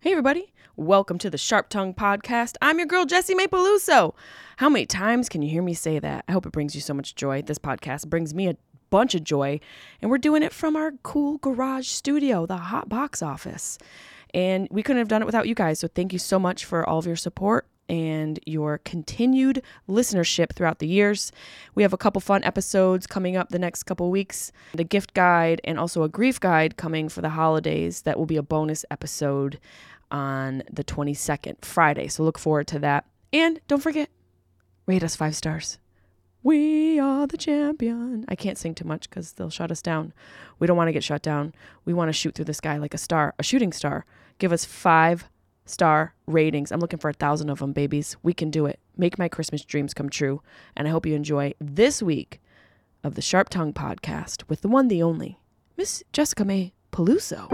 Hey, everybody. Welcome to the Sharp Tongue Podcast. I'm your girl, Jessimae. How many times can you hear me say that? I hope it brings you so much joy. This podcast brings me a bunch of joy, and we're doing it from our cool garage studio, the Hot Box Office. And we couldn't have done it without you guys. So thank you so much for all of your support and your continued listenership throughout the years. We have a couple fun episodes coming up the next couple weeks the gift guide and also a grief guide coming for the holidays that will be a bonus episode on the 22nd, Friday. So look forward to that. And don't forget, rate us five stars. We are the champion. I can't sing too much because they'll shut us down. We don't want to get shut down. We want to shoot through the sky like a star, a shooting star. Give us five star ratings. I'm looking for a thousand of them, babies. We can do it. Make my Christmas dreams come true. And I hope you enjoy this week of the Sharp Tongue podcast with the one, the only, Miss Jessica May Peluso.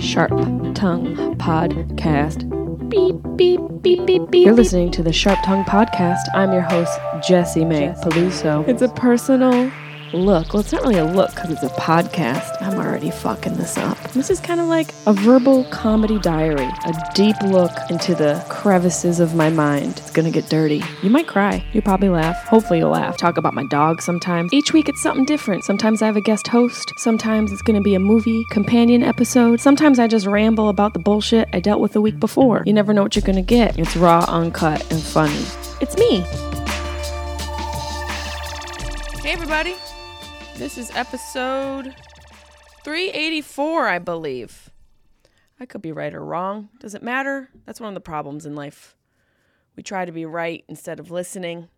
Sharp Tongue Podcast. Beep, beep, beep, beep, beep. You're listening to the Sharp Tongue Podcast. I'm your host, Jessimae Peluso. It's a personal look. Well, it's not really a look because it's a podcast. I'm already fucking this up. This is kind of like a verbal comedy diary, a deep look into the crevices of my mind. It's gonna get dirty. You might cry. You probably laugh. Hopefully, you'll laugh. Talk about my dog sometimes. Each week, it's something different. Sometimes I have a guest host. Sometimes it's gonna be a movie companion episode. Sometimes I just ramble about the bullshit I dealt with the week before. You never know what you're gonna get. It's raw, uncut, and funny. It's me. Hey, everybody. This is episode 384, I believe. I could be right or wrong. Does it matter? That's one of the problems in life. We try to be right instead of listening.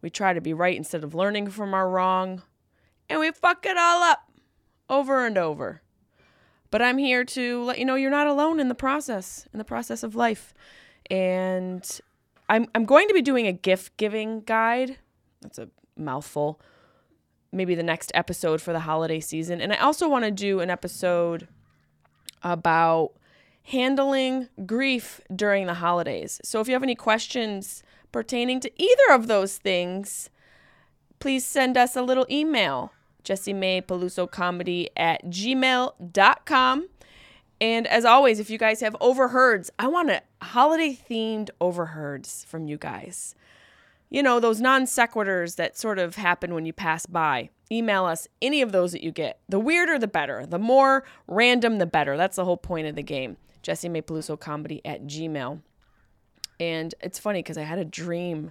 We try to be right instead of learning from our wrong. And we fuck it all up over and over. But I'm here to let you know you're not alone in the process, in the process of life. And I'm, I'm going to be doing a gift giving guide. That's a mouthful maybe the next episode for the holiday season. And I also want to do an episode about handling grief during the holidays. So if you have any questions pertaining to either of those things, please send us a little email. Jessimae Peluso Comedy at gmail.com. And as always, if you guys have overheards, I want a holiday themed overheards from you guys you know, those non sequiturs that sort of happen when you pass by. Email us any of those that you get. The weirder, the better. The more random, the better. That's the whole point of the game. Jessimae Peluso Comedy at Gmail. And it's funny because I had a dream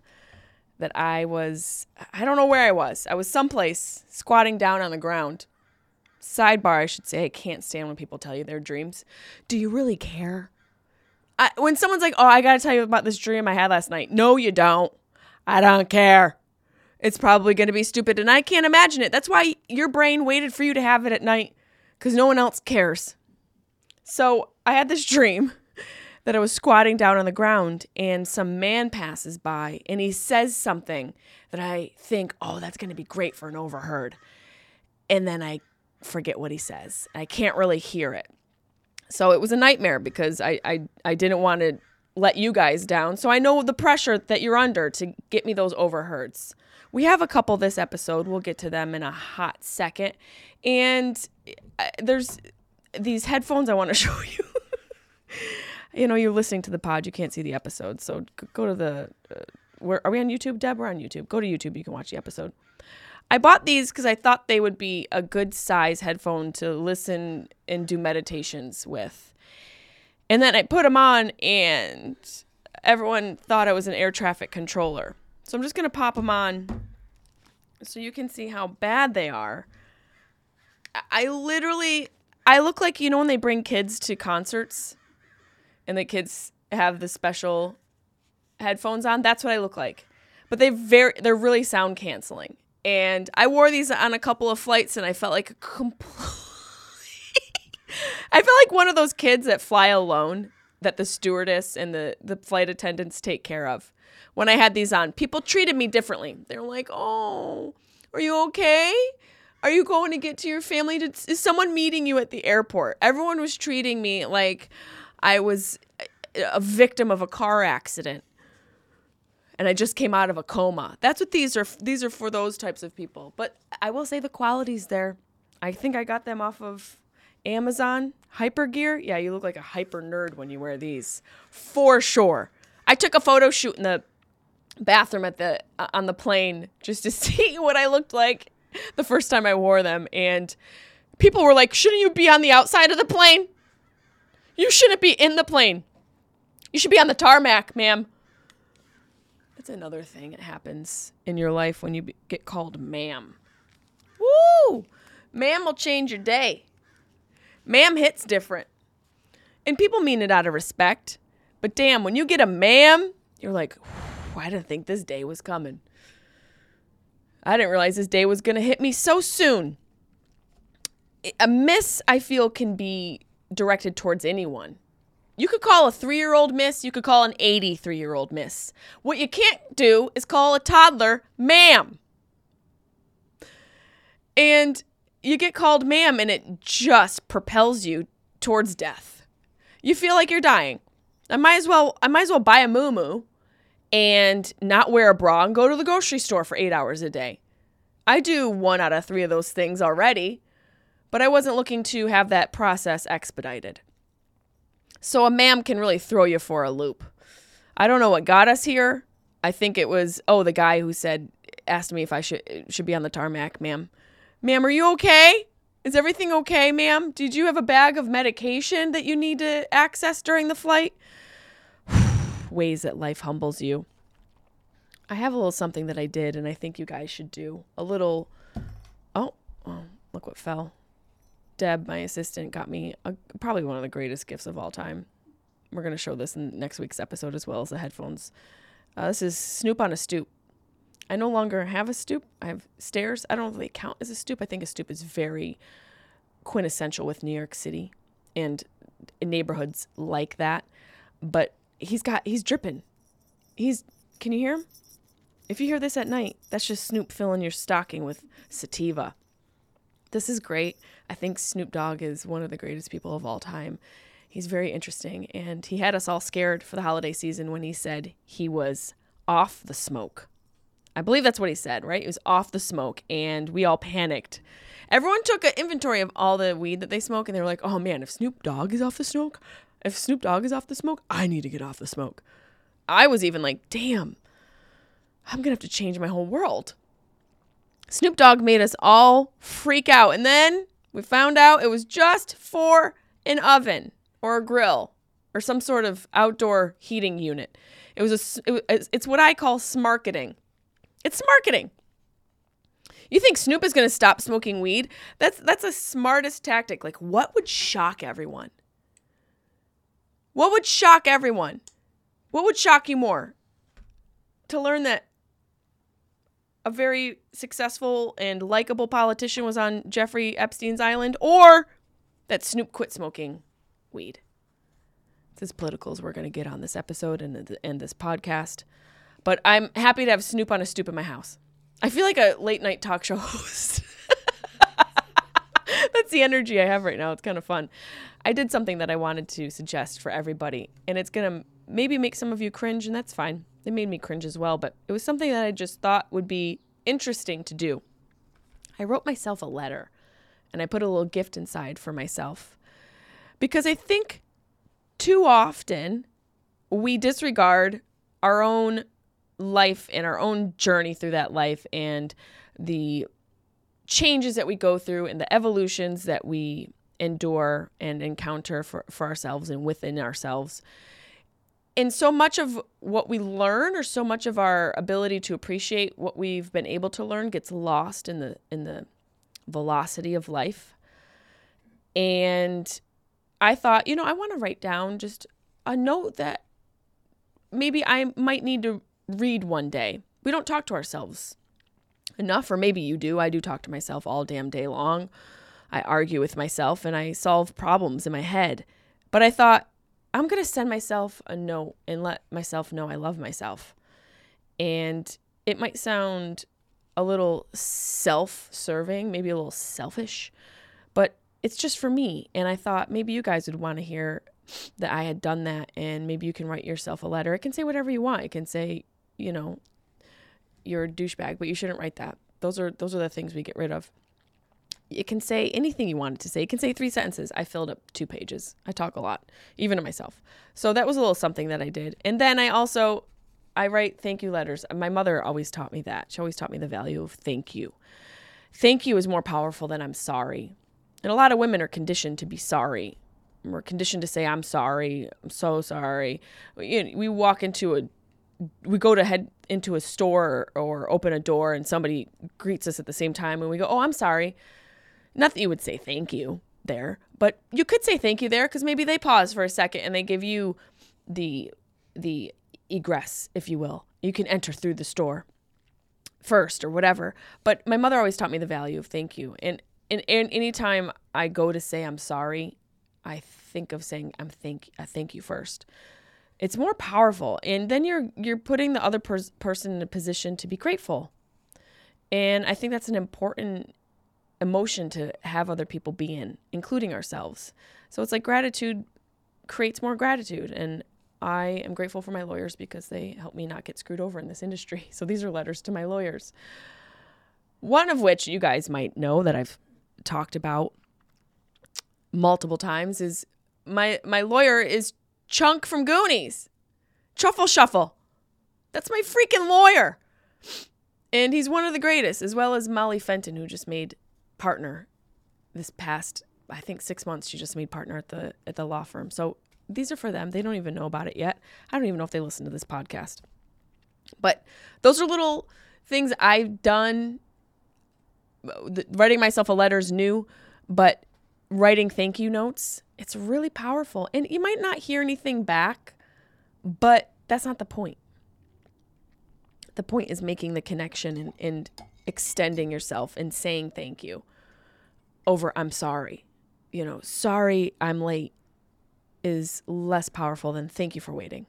that I was, I don't know where I was. I was someplace squatting down on the ground. Sidebar, I should say, I can't stand when people tell you their dreams. Do you really care? I, when someone's like, oh, I got to tell you about this dream I had last night. No, you don't. I don't care. It's probably going to be stupid. And I can't imagine it. That's why your brain waited for you to have it at night because no one else cares. So I had this dream that I was squatting down on the ground and some man passes by and he says something that I think, oh, that's going to be great for an overheard. And then I forget what he says. I can't really hear it. So it was a nightmare because I, I, I didn't want to let you guys down. So I know the pressure that you're under to get me those overheards. We have a couple this episode. We'll get to them in a hot second. And uh, there's these headphones I want to show you. you know, you're listening to the pod, you can't see the episode. So go to the uh, where are we on YouTube? Deb, we're on YouTube. Go to YouTube, you can watch the episode. I bought these because I thought they would be a good size headphone to listen and do meditations with. And then I put them on, and everyone thought I was an air traffic controller. So I'm just going to pop them on so you can see how bad they are. I literally, I look like, you know, when they bring kids to concerts and the kids have the special headphones on, that's what I look like. But they very, they're really sound canceling. And I wore these on a couple of flights and I felt like a complete I feel like one of those kids that fly alone that the stewardess and the, the flight attendants take care of. When I had these on, people treated me differently. They're like, oh, are you okay? Are you going to get to your family? Is someone meeting you at the airport? Everyone was treating me like I was a victim of a car accident and I just came out of a coma. That's what these are. These are for those types of people. But I will say the quality's there. I think I got them off of Amazon hyper gear. Yeah, you look like a hyper nerd when you wear these, for sure. I took a photo shoot in the bathroom at the uh, on the plane just to see what I looked like the first time I wore them, and people were like, "Shouldn't you be on the outside of the plane? You shouldn't be in the plane. You should be on the tarmac, ma'am." That's another thing that happens in your life when you be- get called ma'am. Woo! Ma'am will change your day. Ma'am hits different. And people mean it out of respect. But damn, when you get a ma'am, you're like, I didn't think this day was coming. I didn't realize this day was going to hit me so soon. A miss, I feel, can be directed towards anyone. You could call a three year old miss, you could call an 83 year old miss. What you can't do is call a toddler ma'am. And you get called ma'am and it just propels you towards death. You feel like you're dying. I might as well I might as well buy a moo and not wear a bra and go to the grocery store for 8 hours a day. I do one out of 3 of those things already, but I wasn't looking to have that process expedited. So a ma'am can really throw you for a loop. I don't know what got us here. I think it was oh the guy who said asked me if I should should be on the tarmac, ma'am. Ma'am, are you okay? Is everything okay, ma'am? Did you have a bag of medication that you need to access during the flight? Ways that life humbles you. I have a little something that I did, and I think you guys should do. A little. Oh, oh look what fell. Deb, my assistant, got me a, probably one of the greatest gifts of all time. We're going to show this in next week's episode as well as the headphones. Uh, this is Snoop on a Stoop. I no longer have a stoop. I have stairs. I don't know if they count as a stoop. I think a stoop is very quintessential with New York City and neighborhoods like that. But he's got he's dripping. He's can you hear him? If you hear this at night, that's just Snoop filling your stocking with sativa. This is great. I think Snoop Dogg is one of the greatest people of all time. He's very interesting and he had us all scared for the holiday season when he said he was off the smoke. I believe that's what he said, right? It was off the smoke, and we all panicked. Everyone took an inventory of all the weed that they smoke, and they were like, oh man, if Snoop Dogg is off the smoke, if Snoop Dogg is off the smoke, I need to get off the smoke. I was even like, damn, I'm gonna have to change my whole world. Snoop Dogg made us all freak out, and then we found out it was just for an oven or a grill or some sort of outdoor heating unit. It was a, it, it's what I call smarketing. It's marketing. You think Snoop is going to stop smoking weed? That's that's a smartest tactic. Like what would shock everyone? What would shock everyone? What would shock you more? To learn that a very successful and likable politician was on Jeffrey Epstein's island or that Snoop quit smoking weed. It's as political as we're going to get on this episode and, and this podcast. But I'm happy to have Snoop on a stoop in my house. I feel like a late night talk show host. That's the energy I have right now. It's kind of fun. I did something that I wanted to suggest for everybody, and it's going to maybe make some of you cringe, and that's fine. It made me cringe as well, but it was something that I just thought would be interesting to do. I wrote myself a letter and I put a little gift inside for myself because I think too often we disregard our own life and our own journey through that life and the changes that we go through and the evolutions that we endure and encounter for, for ourselves and within ourselves. And so much of what we learn or so much of our ability to appreciate what we've been able to learn gets lost in the in the velocity of life. And I thought, you know, I want to write down just a note that maybe I might need to read one day. We don't talk to ourselves enough, or maybe you do. I do talk to myself all damn day long. I argue with myself and I solve problems in my head. But I thought, I'm going to send myself a note and let myself know I love myself. And it might sound a little self serving, maybe a little selfish, but it's just for me. And I thought maybe you guys would want to hear that I had done that. And maybe you can write yourself a letter. It can say whatever you want. It can say, you know, you're a douchebag, but you shouldn't write that. Those are those are the things we get rid of. It can say anything you want it to say. It can say three sentences. I filled up two pages. I talk a lot, even to myself. So that was a little something that I did. And then I also I write thank you letters. My mother always taught me that. She always taught me the value of thank you. Thank you is more powerful than I'm sorry. And a lot of women are conditioned to be sorry. We're conditioned to say I'm sorry. I'm so sorry. We walk into a we go to head into a store or open a door and somebody greets us at the same time and we go, "Oh, I'm sorry." Not that you would say thank you there, but you could say thank you there because maybe they pause for a second and they give you the the egress, if you will. You can enter through the store first or whatever. But my mother always taught me the value of thank you. And and, and anytime I go to say I'm sorry, I think of saying I'm thank I thank you first. It's more powerful, and then you're you're putting the other pers- person in a position to be grateful. And I think that's an important emotion to have other people be in, including ourselves. So it's like gratitude creates more gratitude. And I am grateful for my lawyers because they help me not get screwed over in this industry. So these are letters to my lawyers. One of which you guys might know that I've talked about multiple times is my my lawyer is Chunk from Goonies. Truffle Shuffle. That's my freaking lawyer. And he's one of the greatest, as well as Molly Fenton, who just made partner this past I think 6 months she just made partner at the at the law firm. So these are for them. They don't even know about it yet. I don't even know if they listen to this podcast. But those are little things I've done uh, writing myself a letter is new, but writing thank you notes, it's really powerful. And you might not hear anything back, but that's not the point. The point is making the connection and, and extending yourself and saying thank you over I'm sorry. You know, sorry I'm late is less powerful than thank you for waiting.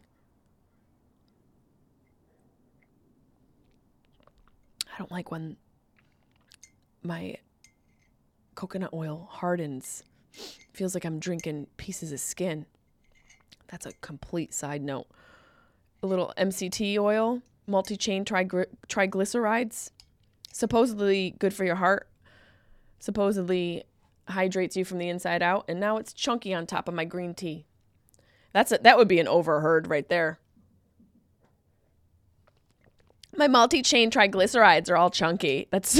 I don't like when my coconut oil hardens. Feels like I'm drinking pieces of skin. That's a complete side note. A little MCT oil, multi chain trigly- triglycerides supposedly good for your heart, supposedly hydrates you from the inside out, and now it's chunky on top of my green tea. That's a, that would be an overheard right there. My multi-chain triglycerides are all chunky. That's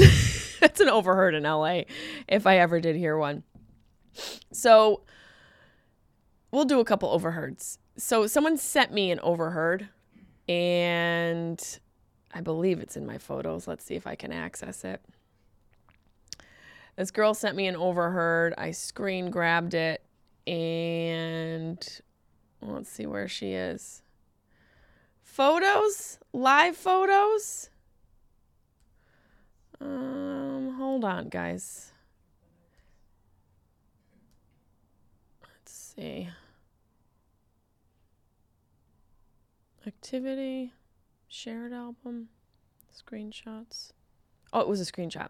that's an overheard in LA if I ever did hear one. So we'll do a couple overheards. So someone sent me an overheard and I believe it's in my photos. Let's see if I can access it. This girl sent me an overheard. I screen grabbed it and let's see where she is. Photos? Live photos? Um, hold on, guys. Let's. Activity. Shared album, screenshots. Oh, it was a screenshot.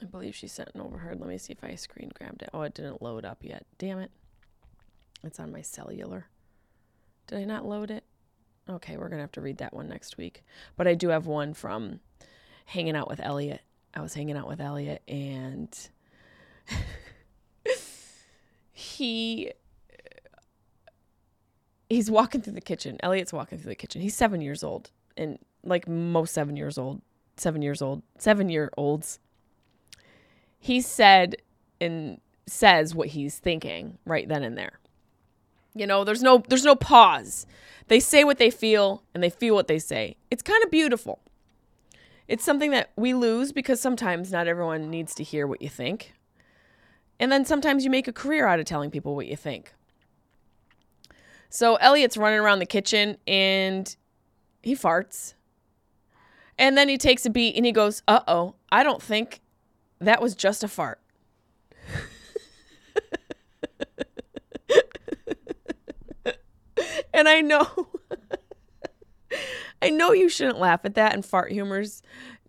I believe she sent an overheard. Let me see if I screen grabbed it. Oh, it didn't load up yet. Damn it. It's on my cellular. Did I not load it? Okay, we're to have to read that one next week. But I do have one from hanging out with Elliot. I was hanging out with Elliot and he he's walking through the kitchen. Elliot's walking through the kitchen. He's 7 years old and like most 7 years old, 7 years old, 7 year olds. He said and says what he's thinking right then and there. You know, there's no there's no pause. They say what they feel and they feel what they say. It's kind of beautiful. It's something that we lose because sometimes not everyone needs to hear what you think. And then sometimes you make a career out of telling people what you think. So Elliot's running around the kitchen and he farts. And then he takes a beat and he goes, "Uh oh, I don't think that was just a fart." and I know I know you shouldn't laugh at that and fart humor's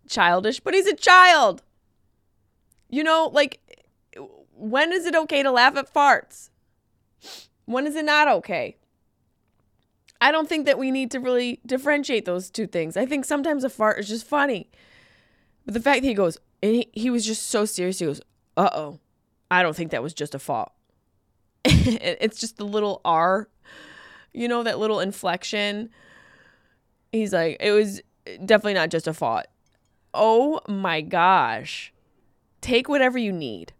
childish, but he's a child. You know, like when is it okay to laugh at farts? When is it not okay? I don't think that we need to really differentiate those two things. I think sometimes a fart is just funny. But the fact that he goes, and he, he was just so serious, he goes, uh oh, I don't think that was just a fart. it's just the little R you know, that little inflection. He's like, it was definitely not just a fought. Oh my gosh. Take whatever you need.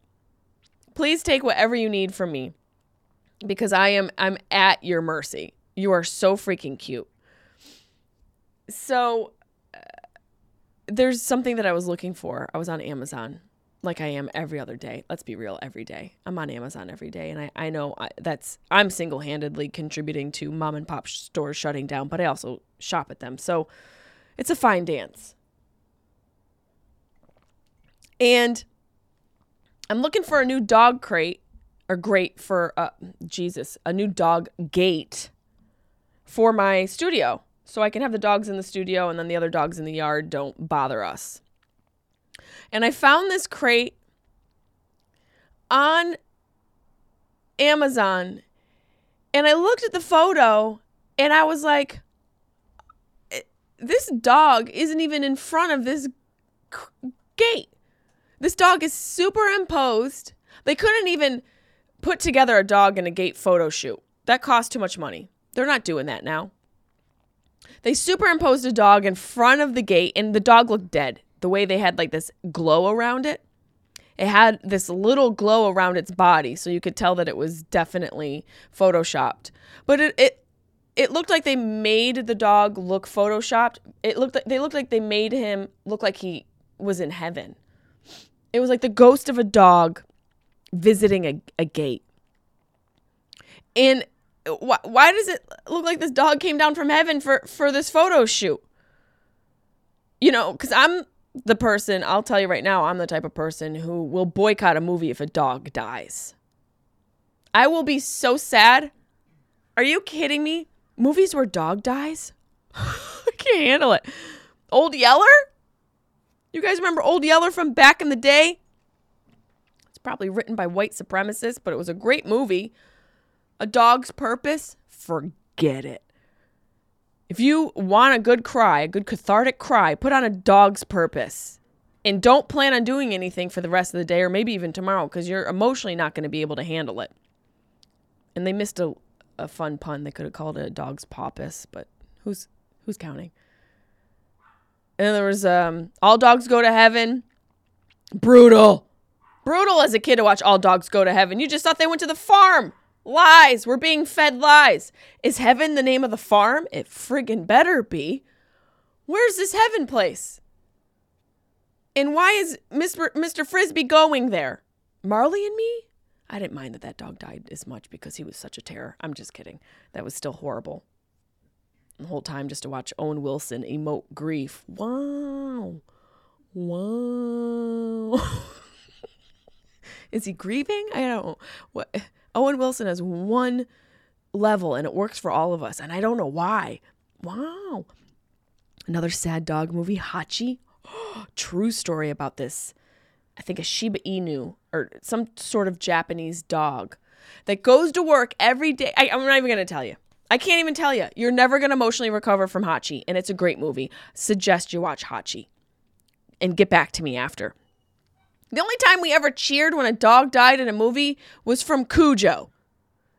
Please take whatever you need from me because I am I'm at your mercy. You are so freaking cute. So uh, there's something that I was looking for. I was on Amazon like I am every other day. Let's be real, every day. I'm on Amazon every day, and I, I know I, that's I'm single handedly contributing to mom and pop stores shutting down, but I also shop at them. So it's a fine dance. And I'm looking for a new dog crate or grate for uh, Jesus, a new dog gate for my studio. So I can have the dogs in the studio and then the other dogs in the yard don't bother us. And I found this crate on Amazon and I looked at the photo and I was like, this dog isn't even in front of this gate. This dog is superimposed. They couldn't even put together a dog in a gate photo shoot. That cost too much money. They're not doing that now. They superimposed a dog in front of the gate and the dog looked dead the way they had like this glow around it. It had this little glow around its body, so you could tell that it was definitely photoshopped. But it it, it looked like they made the dog look photoshopped. It looked like they looked like they made him look like he was in heaven. It was like the ghost of a dog visiting a, a gate. And why, why does it look like this dog came down from heaven for, for this photo shoot? You know, because I'm the person, I'll tell you right now, I'm the type of person who will boycott a movie if a dog dies. I will be so sad. Are you kidding me? Movies where dog dies? I can't handle it. Old Yeller? You guys remember Old Yeller from back in the day? It's probably written by white supremacists, but it was a great movie. A Dog's Purpose? Forget it. If you want a good cry, a good cathartic cry, put on a dog's purpose. And don't plan on doing anything for the rest of the day or maybe even tomorrow because you're emotionally not going to be able to handle it. And they missed a, a fun pun. They could have called it a dog's poppus, but who's who's counting? And there was um, All Dogs Go to Heaven. Brutal. Brutal as a kid to watch All Dogs Go to Heaven. You just thought they went to the farm. Lies. We're being fed lies. Is heaven the name of the farm? It friggin' better be. Where's this heaven place? And why is Mr. Mr. Frisbee going there? Marley and me? I didn't mind that that dog died as much because he was such a terror. I'm just kidding. That was still horrible. The whole time just to watch Owen Wilson emote grief. Wow. Wow. is he grieving? I don't. What Owen Wilson has one level and it works for all of us. And I don't know why. Wow. Another sad dog movie, Hachi. True story about this. I think a Shiba Inu or some sort of Japanese dog that goes to work every day. I, I'm not even going to tell you. I can't even tell you. You're never going to emotionally recover from Hachi, and it's a great movie. Suggest you watch Hachi and get back to me after. The only time we ever cheered when a dog died in a movie was from Cujo,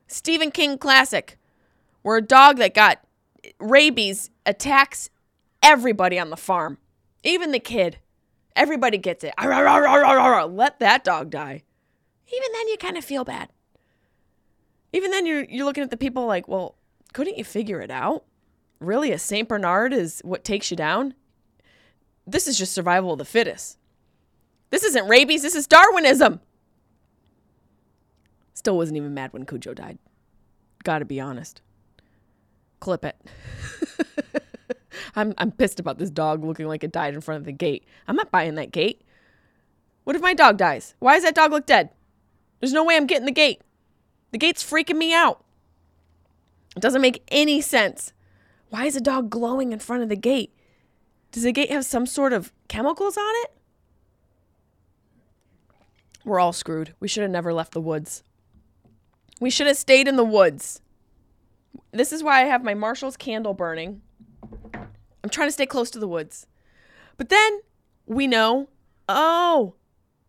Stephen King classic, where a dog that got rabies attacks everybody on the farm, even the kid. Everybody gets it. Let that dog die. Even then, you kind of feel bad. Even then, you're you're looking at the people like, well, couldn't you figure it out? Really, a Saint Bernard is what takes you down? This is just survival of the fittest. This isn't rabies. This is Darwinism. Still wasn't even mad when Cujo died. Gotta be honest. Clip it. I'm, I'm pissed about this dog looking like it died in front of the gate. I'm not buying that gate. What if my dog dies? Why does that dog look dead? There's no way I'm getting the gate. The gate's freaking me out. It doesn't make any sense. Why is a dog glowing in front of the gate? Does the gate have some sort of chemicals on it? We're all screwed. We should have never left the woods. We should have stayed in the woods. This is why I have my Marshall's candle burning. I'm trying to stay close to the woods. But then we know, oh,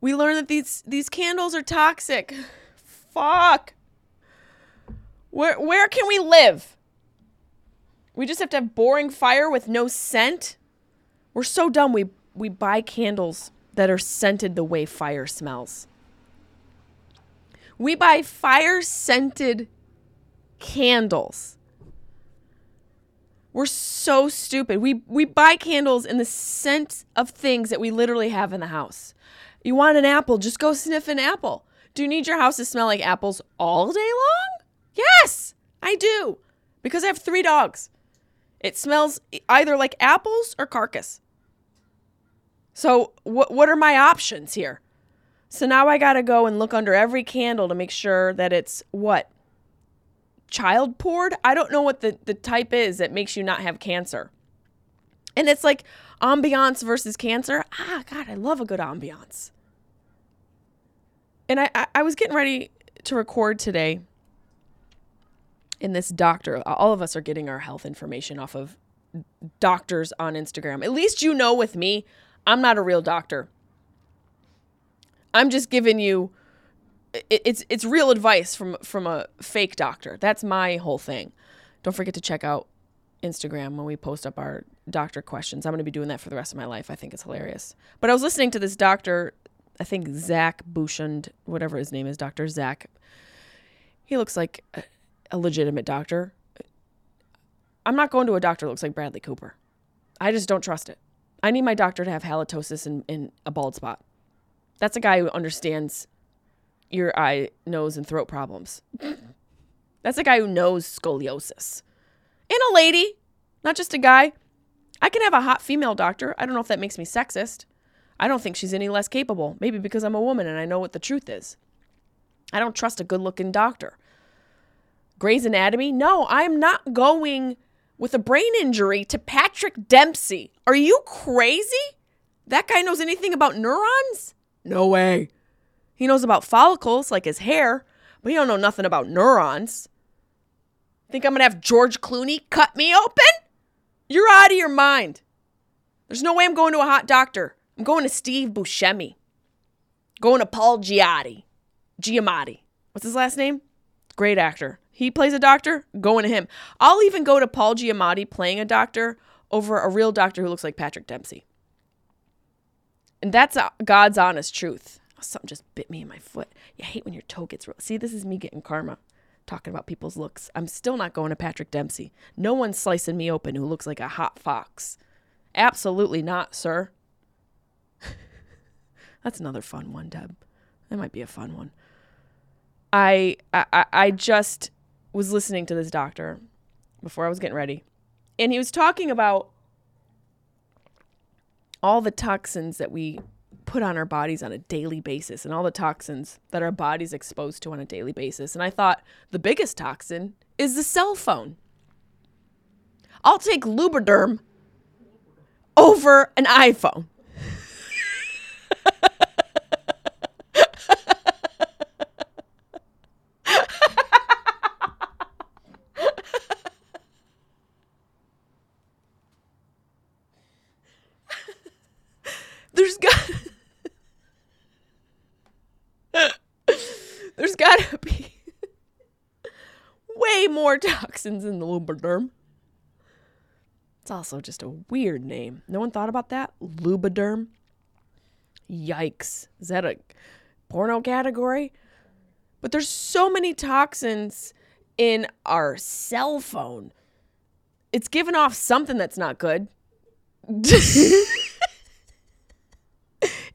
we learn that these these candles are toxic. Fuck. Where where can we live? We just have to have boring fire with no scent? We're so dumb we we buy candles that are scented the way fire smells. We buy fire scented candles. We're so stupid. We we buy candles in the scent of things that we literally have in the house. You want an apple, just go sniff an apple. Do you need your house to smell like apples all day long? Yes, I do. Because I have 3 dogs. It smells either like apples or carcass. So, what what are my options here? So now I got to go and look under every candle to make sure that it's what? Child poured? I don't know what the, the type is that makes you not have cancer. And it's like ambiance versus cancer. Ah, God, I love a good ambiance. And I, I, I was getting ready to record today in this doctor. All of us are getting our health information off of doctors on Instagram. At least you know with me, I'm not a real doctor. I'm just giving you it's it's real advice from from a fake doctor. That's my whole thing. Don't forget to check out Instagram when we post up our doctor questions. I'm going to be doing that for the rest of my life. I think it's hilarious. But I was listening to this doctor, I think Zach Bouchand, whatever his name is, Dr. Zach. He looks like uh, a, legitimate doctor. I'm not going to a doctor that looks like Bradley Cooper. I just don't trust it. I need my doctor to have halitosis and, and a bald spot. That's a guy who understands your eye, nose, and throat problems. That's a guy who knows scoliosis. And a lady, not just a guy. I can have a hot female doctor. I don't know if that makes me sexist. I don't think she's any less capable. Maybe because I'm a woman and I know what the truth is. I don't trust a good looking doctor. Grey's Anatomy? No, I'm not going with a brain injury to Patrick Dempsey. Are you crazy? That guy knows anything about neurons? No way. He knows about follicles, like his hair, but he don't know nothing about neurons. Think I'm gonna have George Clooney cut me open? You're out of your mind. There's no way I'm going to a hot doctor. I'm going to Steve Buscemi. Going to Paul Giamatti. Giamatti. What's his last name? Great actor. He plays a doctor, going to him. I'll even go to Paul Giamatti playing a doctor over a real doctor who looks like Patrick Dempsey. And that's God's honest truth. Something just bit me in my foot. You hate when your toe gets real. See, this is me getting karma, talking about people's looks. I'm still not going to Patrick Dempsey. No one's slicing me open who looks like a hot fox. Absolutely not, sir. that's another fun one, Deb. That might be a fun one. I I I just was listening to this doctor before I was getting ready. And he was talking about all the toxins that we put on our bodies on a daily basis and all the toxins that our body's exposed to on a daily basis. And I thought the biggest toxin is the cell phone. I'll take Lubriderm over an iPhone. gotta be way more toxins in the lubriderm. It's also just a weird name. No one thought about that? Lubriderm? Yikes. Is that a porno category? But there's so many toxins in our cell phone. It's giving off something that's not good.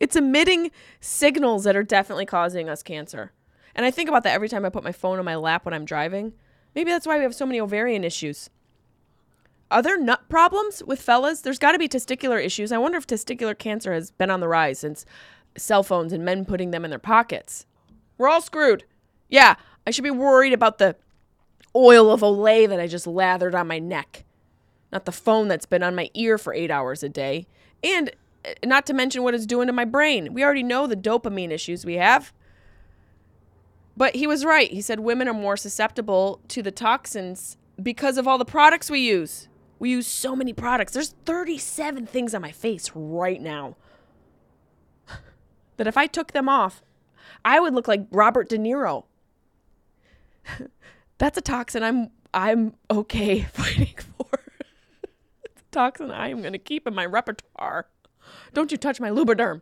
it's emitting signals that are definitely causing us cancer. And I think about that every time I put my phone on my lap when I'm driving. Maybe that's why we have so many ovarian issues. Are there nut problems with fellas? There's got to be testicular issues. I wonder if testicular cancer has been on the rise since cell phones and men putting them in their pockets. We're all screwed. Yeah, I should be worried about the oil of Olay that I just lathered on my neck, not the phone that's been on my ear for eight hours a day. And eh, not to mention what it's doing to my brain. We already know the dopamine issues we have. But he was right. He said women are more susceptible to the toxins because of all the products we use. We use so many products. There's 37 things on my face right now that if I took them off, I would look like Robert De Niro. That's a toxin I'm I'm okay fighting for. it's a toxin I am going to keep in my repertoire. Don't you touch my lubriderm.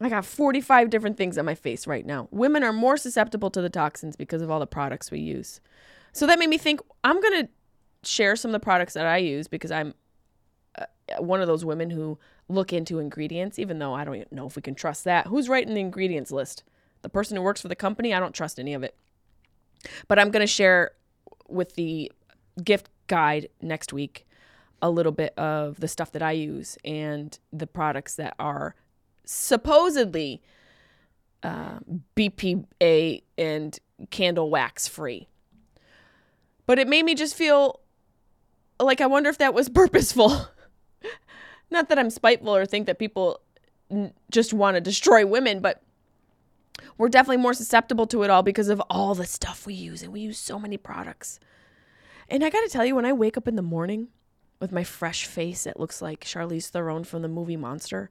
I got 45 different things on my face right now. Women are more susceptible to the toxins because of all the products we use. So that made me think I'm going to share some of the products that I use because I'm uh, one of those women who look into ingredients, even though I don't know if we can trust that. Who's writing the ingredients list? The person who works for the company? I don't trust any of it. But I'm going to share with the gift guide next week a little bit of the stuff that I use and the products that are supposedly uh, BPA and candle wax free. But it made me just feel like I wonder if that was purposeful. Not that I'm spiteful or think that people just want to destroy women, but we're definitely more susceptible to it all because of all the stuff we use. And we use so many products. And I got to tell you, when I wake up in the morning with my fresh face that looks like Charlize Theron from the movie Monster,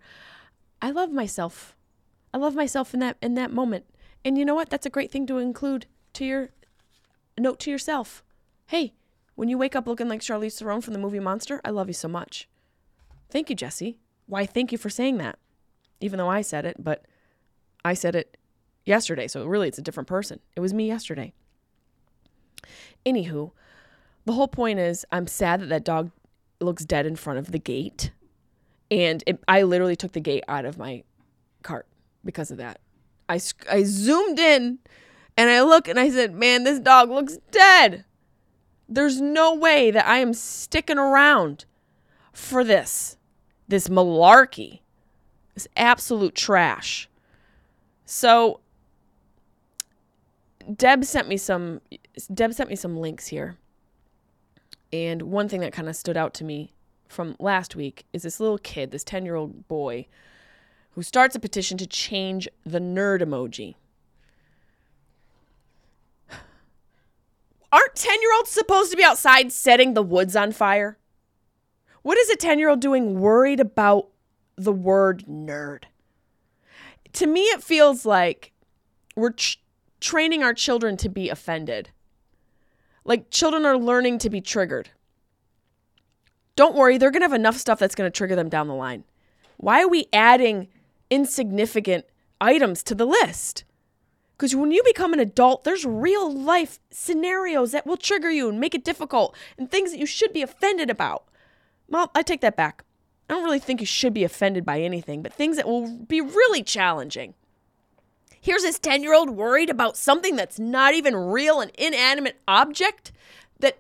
I love myself. I love myself in that in that moment. And you know what? That's a great thing to include to your note to yourself. Hey, when you wake up looking like Charlize Theron from the movie Monster, I love you so much. Thank you, Jesse. Why, thank you for saying that. Even though I said it, but I said it yesterday. So really, it's a different person. It was me yesterday. Anywho, the whole point is I'm sad that that dog looks dead in front of the gate. And it, I literally took the gate out of my cart because of that. I, I zoomed in and I look and I said, man, this dog looks dead. There's no way that I am sticking around for this, this malarkey, this absolute trash. So Deb sent me some Deb sent me some links here. And one thing that kind of stood out to me from last week is this little kid, this 10-year-old boy who starts a petition to change the nerd emoji. Aren't 10 year olds supposed to be outside setting the woods on fire? What is a 10 year old doing worried about the word nerd? To me, it feels like we're training our children to be offended. Like children are learning to be triggered. Don't worry, they're going to have enough stuff that's going to trigger them down the line. Why are we adding insignificant items to the list? Because when you become an adult, there's real life scenarios that will trigger you and make it difficult and things that you should be offended about. Well, I take that back. I don't really think you should be offended by anything, but things that will be really challenging. Here's this 10 year old worried about something that's not even real, an inanimate object that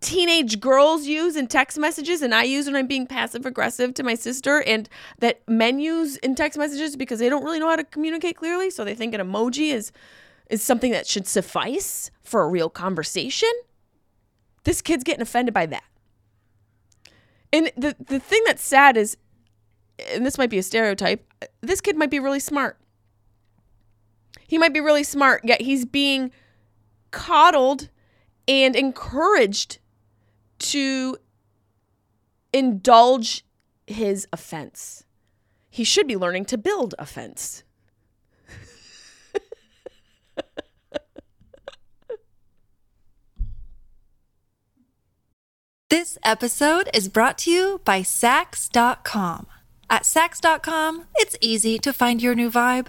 teenage girls use in text messages and I use when I'm being passive aggressive to my sister and that men use in text messages because they don't really know how to communicate clearly so they think an emoji is is something that should suffice for a real conversation. This kid's getting offended by that. And the the thing that's sad is and this might be a stereotype, this kid might be really smart. He might be really smart, yet he's being coddled and encouraged to indulge his offense. He should be learning to build offense. This episode is brought to you by Saks.com. At Saks.com, it's easy to find your new vibe.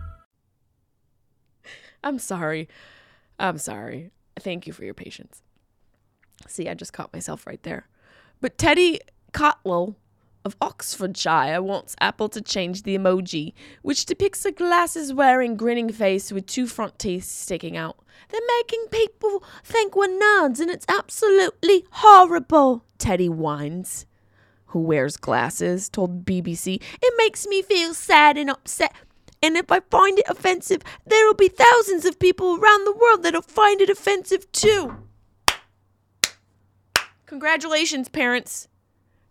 I'm sorry. I'm sorry. Thank you for your patience. See, I just caught myself right there. But Teddy Cotwell of Oxfordshire wants Apple to change the emoji, which depicts a glasses wearing grinning face with two front teeth sticking out. They're making people think we're nerds and it's absolutely horrible, Teddy whines. Who wears glasses told BBC. It makes me feel sad and upset. And if I find it offensive, there will be thousands of people around the world that'll find it offensive too. Congratulations, parents.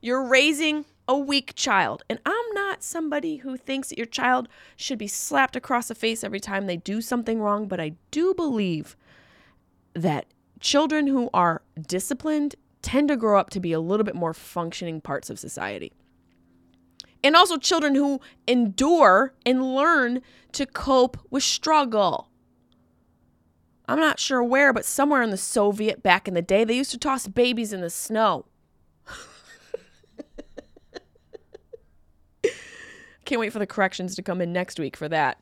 You're raising a weak child. And I'm not somebody who thinks that your child should be slapped across the face every time they do something wrong, but I do believe that children who are disciplined tend to grow up to be a little bit more functioning parts of society. And also children who endure and learn to cope with struggle. I'm not sure where, but somewhere in the Soviet back in the day, they used to toss babies in the snow. Can't wait for the corrections to come in next week for that.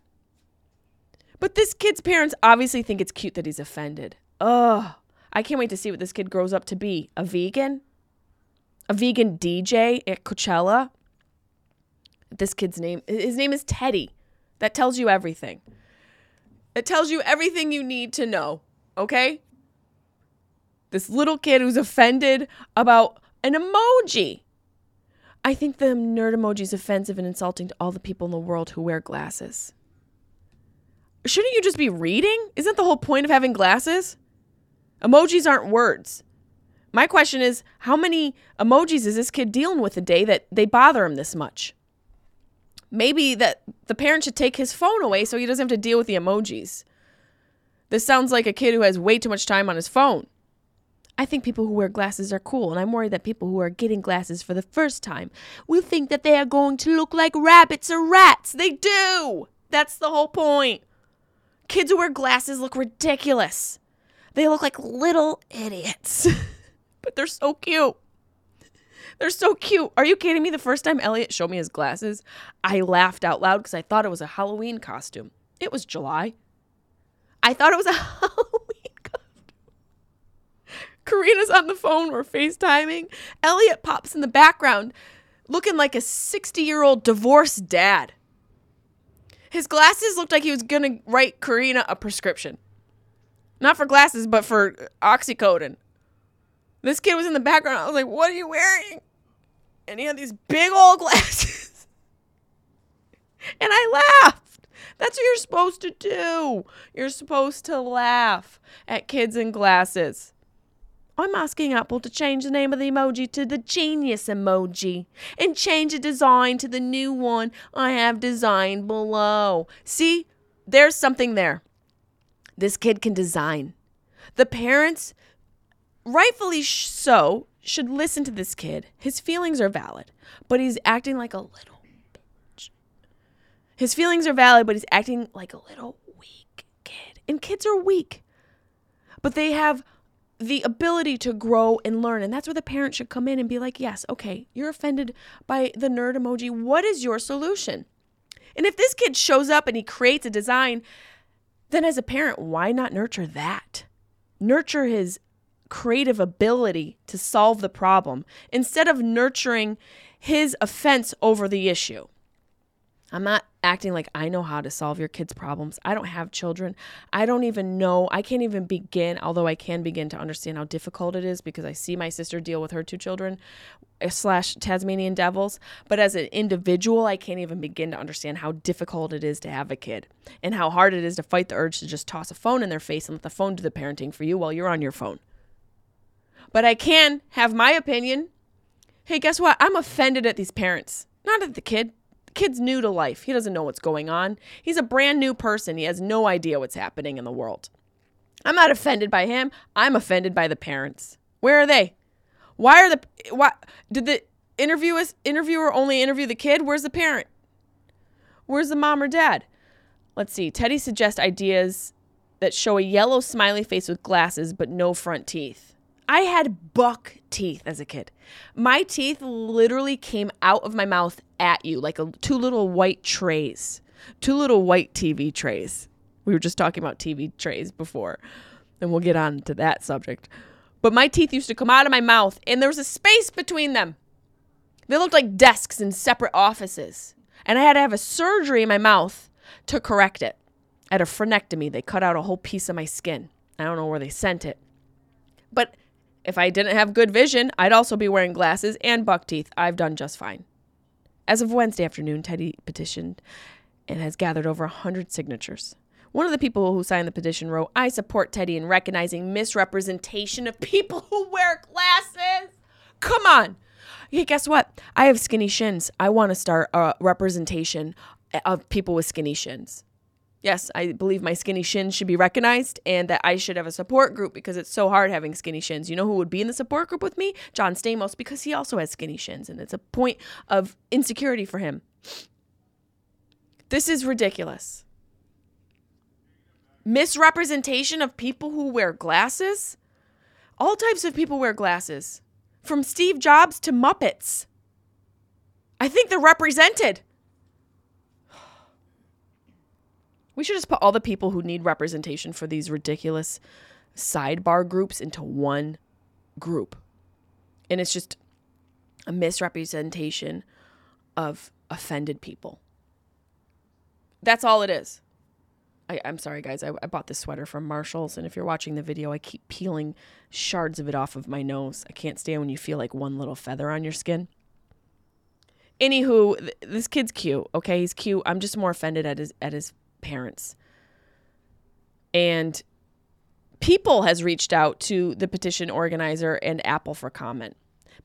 But this kid's parents obviously think it's cute that he's offended. Ugh. I can't wait to see what this kid grows up to be. A vegan? A vegan DJ at Coachella? This kid's name, his name is Teddy. That tells you everything. It tells you everything you need to know, okay? This little kid who's offended about an emoji. I think the nerd emoji is offensive and insulting to all the people in the world who wear glasses. Shouldn't you just be reading? Isn't the whole point of having glasses? Emojis aren't words. My question is how many emojis is this kid dealing with a day that they bother him this much? Maybe that the parent should take his phone away so he doesn't have to deal with the emojis. This sounds like a kid who has way too much time on his phone. I think people who wear glasses are cool, and I'm worried that people who are getting glasses for the first time will think that they are going to look like rabbits or rats. They do! That's the whole point. Kids who wear glasses look ridiculous. They look like little idiots, but they're so cute. They're so cute. Are you kidding me? The first time Elliot showed me his glasses, I laughed out loud because I thought it was a Halloween costume. It was July. I thought it was a Halloween costume. Karina's on the phone. We're FaceTiming. Elliot pops in the background looking like a 60 year old divorced dad. His glasses looked like he was going to write Karina a prescription. Not for glasses, but for oxycodone. This kid was in the background. I was like, what are you wearing? And he had these big old glasses. and I laughed. That's what you're supposed to do. You're supposed to laugh at kids in glasses. I'm asking Apple to change the name of the emoji to the Genius emoji and change the design to the new one I have designed below. See, there's something there. This kid can design. The parents, rightfully so, should listen to this kid. His feelings are valid, but he's acting like a little bitch. His feelings are valid, but he's acting like a little weak kid. And kids are weak, but they have the ability to grow and learn. And that's where the parent should come in and be like, yes, okay, you're offended by the nerd emoji. What is your solution? And if this kid shows up and he creates a design then as a parent, why not nurture that? Nurture his creative ability to solve the problem instead of nurturing his offense over the issue. I'm not acting like I know how to solve your kids' problems. I don't have children. I don't even know. I can't even begin, although I can begin to understand how difficult it is because I see my sister deal with her two children uh, slash Tasmanian devils. But as an individual, I can't even begin to understand how difficult it is to have a kid and how hard it is to fight the urge to just toss a phone in their face and let the phone do the parenting for you while you're on your phone. But I can have my opinion. Hey, guess what? I'm offended at these parents, not at the kid The kid's new to life. He doesn't know what's going on. He's a brand new person. He has no idea what's happening in the world. I'm not offended by him. I'm offended by the parents. Where are they? Why are the why did the interviewer interviewer only interview the kid? Where's the parent? Where's the mom or dad? Let's see. Teddy suggests ideas that show a yellow smiley face with glasses but no front teeth. I had buck teeth as a kid. My teeth literally came out of my mouth at you like a, two little white trays, two little white TV trays. We were just talking about TV trays before, and we'll get on to that subject. But my teeth used to come out of my mouth, and there was a space between them. They looked like desks in separate offices. And I had to have a surgery in my mouth to correct it. At a frenectomy, they cut out a whole piece of my skin. I don't know where they sent it. But if I didn't have good vision, I'd also be wearing glasses and buck teeth. I've done just fine. As of Wednesday afternoon, Teddy petitioned and has gathered over 100 signatures. One of the people who signed the petition wrote, I support Teddy in recognizing misrepresentation of people who wear glasses. Come on. Hey, guess what? I have skinny shins. I want to start a representation of people with skinny shins. Yes, I believe my skinny shins should be recognized and that I should have a support group because it's so hard having skinny shins. You know who would be in the support group with me? John Stamos because he also has skinny shins and it's a point of insecurity for him. This is ridiculous. Misrepresentation of people who wear glasses? All types of people wear glasses, from Steve Jobs to Muppets. I think they're represented. We should just put all the people who need representation for these ridiculous sidebar groups into one group. And it's just a misrepresentation of offended people. That's all it is. I, am sorry, guys. I, I bought this sweater from Marshall's, and if you're watching the video, I keep peeling shards of it off of my nose. I can't stand when you feel like one little feather on your skin. Anywho, th- this kid's cute. Okay, he's cute. I'm just more offended at his at his parents. And People has reached out to the petition organizer and Apple for comment.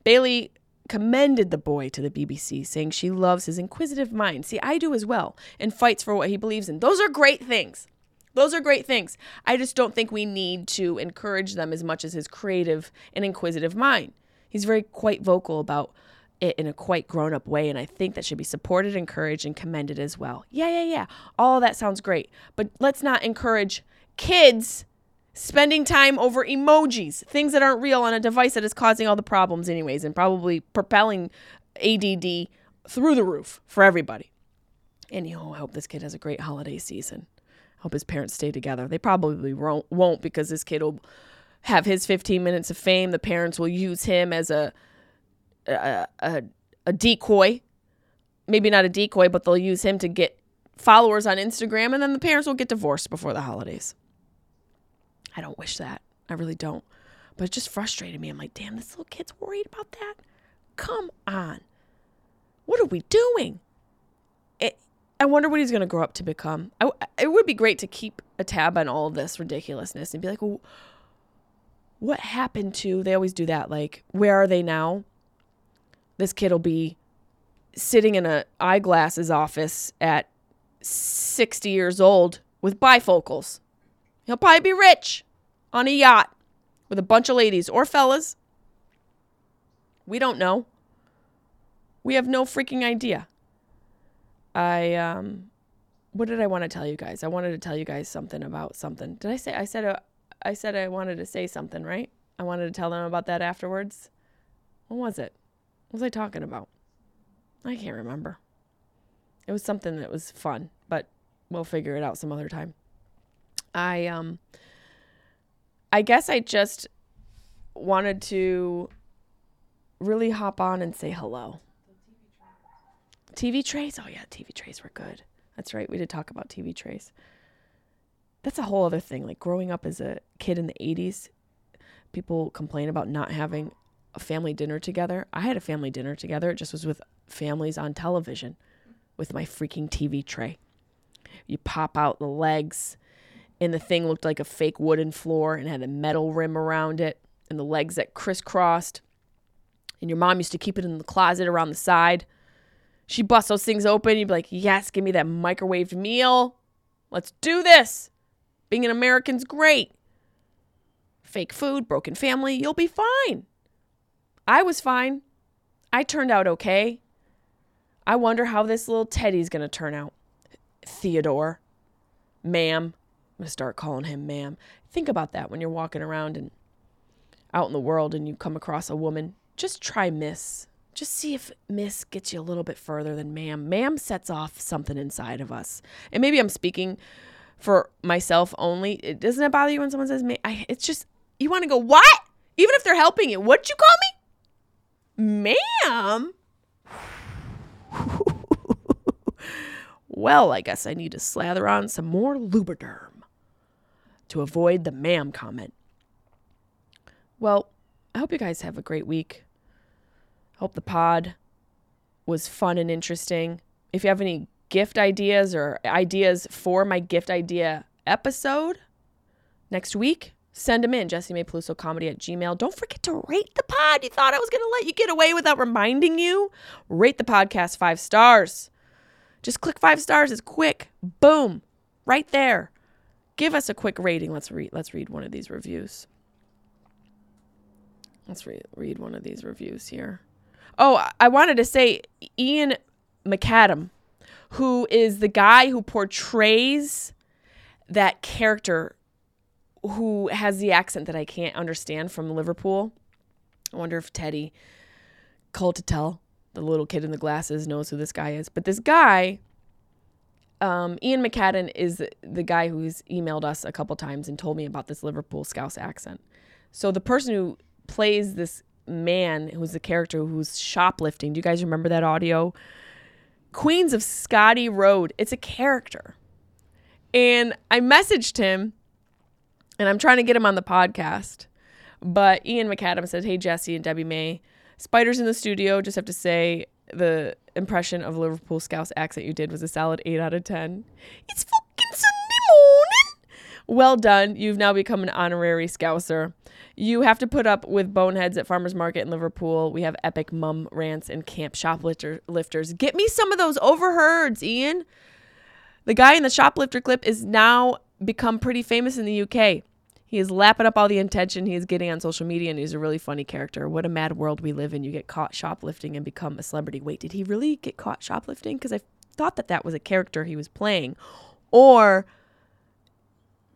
Bailey commended the boy to the BBC, saying she loves his inquisitive mind. See, I do as well, and fights for what he believes in. Those are great things. Those are great things. I just don't think we need to encourage them as much as his creative and inquisitive mind. He's very quite vocal about it in a quite grown up way. And I think that should be supported, encouraged, and commended as well. Yeah, yeah, yeah. All that sounds great. But let's not encourage kids spending time over emojis, things that aren't real on a device that is causing all the problems, anyways, and probably propelling ADD through the roof for everybody. Anyhow, I hope this kid has a great holiday season. I hope his parents stay together. They probably won't because this kid will have his 15 minutes of fame. The parents will use him as a a, a, decoy. Maybe not a decoy, but they'll use him to get followers on Instagram, and then the parents will get divorced before the holidays. I don't wish that. I really don't. But it just frustrated me. I'm like, damn, this little kid's worried about that. Come on. What are we doing? I wonder what he's going to grow up to become. I, it would be great to keep a tab on all of this ridiculousness and be like, well, what happened to, they always do that. Like, where are they now? This kid will be sitting in a eyeglasses office at 60 years old with bifocals. He'll probably be rich on a yacht with a bunch of ladies or fellas. We don't know. We have no freaking idea. I um what did I want to tell you guys? I wanted to tell you guys something about something. Did I say I said uh, I said I wanted to say something, right? I wanted to tell them about that afterwards. What was it? Was I talking about? I can't remember. It was something that was fun, but we'll figure it out some other time. I um I guess I just wanted to really hop on and say hello. TV trays? Oh yeah, TV trays were good. That's right. We did talk about TV trays. That's a whole other thing. Like growing up as a kid in the 80s, people complain about not having a family dinner together. I had a family dinner together. It just was with families on television with my freaking TV tray. You pop out the legs, and the thing looked like a fake wooden floor and had a metal rim around it, and the legs that crisscrossed. And your mom used to keep it in the closet around the side. She busts those things open. You'd be like, yes, give me that microwaved meal. Let's do this. Being an American's great. Fake food, broken family, you'll be fine. I was fine. I turned out okay. I wonder how this little Teddy's going to turn out. Theodore, ma'am. I'm going to start calling him ma'am. Think about that when you're walking around and out in the world and you come across a woman. Just try miss. Just see if miss gets you a little bit further than ma'am. Ma'am sets off something inside of us. And maybe I'm speaking for myself only. It doesn't it bother you when someone says ma'am? I, it's just, you want to go, what? Even if they're helping you. What'd you call me? Ma'am? well, I guess I need to slather on some more Lubriderm to avoid the ma'am comment. Well, I hope you guys have a great week. Hope the pod was fun and interesting. If you have any gift ideas or ideas for my gift idea episode next week, send them in. Jessimae Peluso Comedy at Gmail. Don't forget to rate the pod. You thought I was going to let you get away without reminding you? Rate the podcast five stars. Just click five stars. It's quick. Boom. Right there. Give us a quick rating. Let's read let's read one of these reviews. Let's read read one of these reviews here. Oh, I wanted to say Ian McAdam, who is the guy who portrays that character who has the accent that I can't understand from Liverpool. I wonder if Teddy Cultetel, the little kid in the glasses, knows who this guy is. But this guy, um, Ian McCadden, is the guy who's emailed us a couple times and told me about this Liverpool Scouse accent. So the person who plays this man, who's the character who's shoplifting, do you guys remember that audio? Queens of Scotty Road. It's a character. And I messaged him and I'm trying to get him on the podcast. But Ian McAdam said, Hey, Jesse and Debbie May, spiders in the studio. Just have to say, the impression of Liverpool Scouse accent you did was a solid 8 out of 10. It's fucking Sunday morning. Well done. You've now become an honorary Scouser. You have to put up with boneheads at Farmers Market in Liverpool. We have epic mum rants and camp shoplifters. Get me some of those overheards, Ian. The guy in the shoplifter clip is now become pretty famous in the UK. He is lapping up all the attention he is getting on social media, and he's a really funny character. What a mad world we live in. You get caught shoplifting and become a celebrity. Wait, did he really get caught shoplifting? Because I thought that that was a character he was playing. Or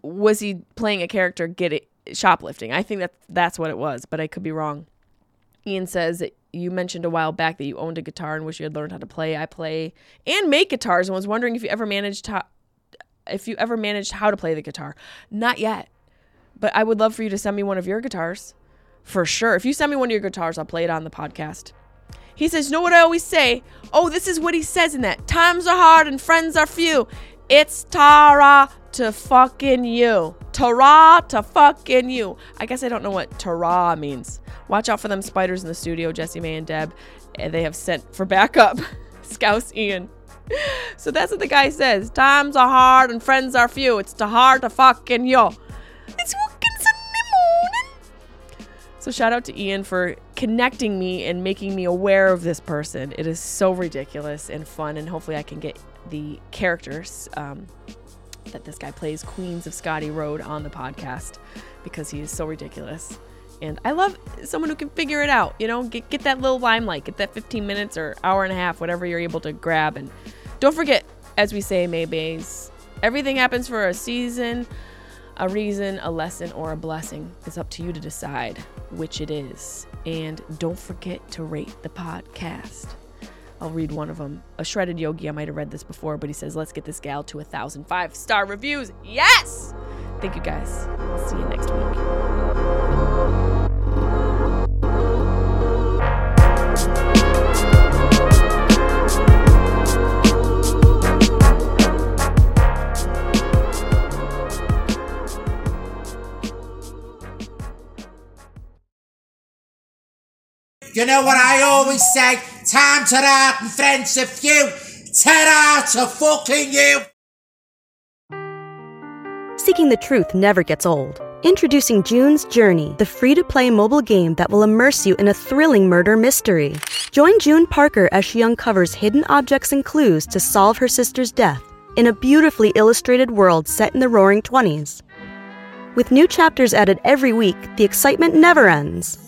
was he playing a character getting shoplifting? I think that that's what it was, but I could be wrong. Ian says that you mentioned a while back that you owned a guitar and wish you had learned how to play. I play and make guitars and was wondering if you ever managed to if you ever managed how to play the guitar. Not yet. But I would love for you to send me one of your guitars. For sure. If you send me one of your guitars, I'll play it on the podcast. He says, You know what I always say? Oh, this is what he says in that. Times are hard and friends are few. It's Tara to fucking you. Tara to fucking you. I guess I don't know what Tara means. Watch out for them spiders in the studio, Jessimae and Deb. They have sent for backup. Scouse Ian. So that's what the guy says. Times are hard and friends are few. It's too hard to fucking you. It's fucking Sunday morning. So shout out to Ian for connecting me and making me aware of this person. It is so ridiculous and fun, and hopefully I can get the characters um, that this guy plays, Queens of Scotty Road, on the podcast because he is so ridiculous. And I love someone who can figure it out, you know, get, get that little limelight, get that 15 minutes or hour and a half, whatever you're able to grab. And don't forget, as we say, Maybays, everything happens for a season, a reason, a lesson, or a blessing. It's up to you to decide which it is. And don't forget to rate the podcast. I'll read one of them. A shredded yogi, I might have read this before, but he says, Let's get this gal to a thousand five star reviews. Yes! Thank you guys. See you next week. You know what I always say? Time to out and friends a few. Ta to fucking you. Seeking the truth never gets old. Introducing June's Journey, the free to play mobile game that will immerse you in a thrilling murder mystery. Join June Parker as she uncovers hidden objects and clues to solve her sister's death in a beautifully illustrated world set in the roaring 20s. With new chapters added every week, the excitement never ends.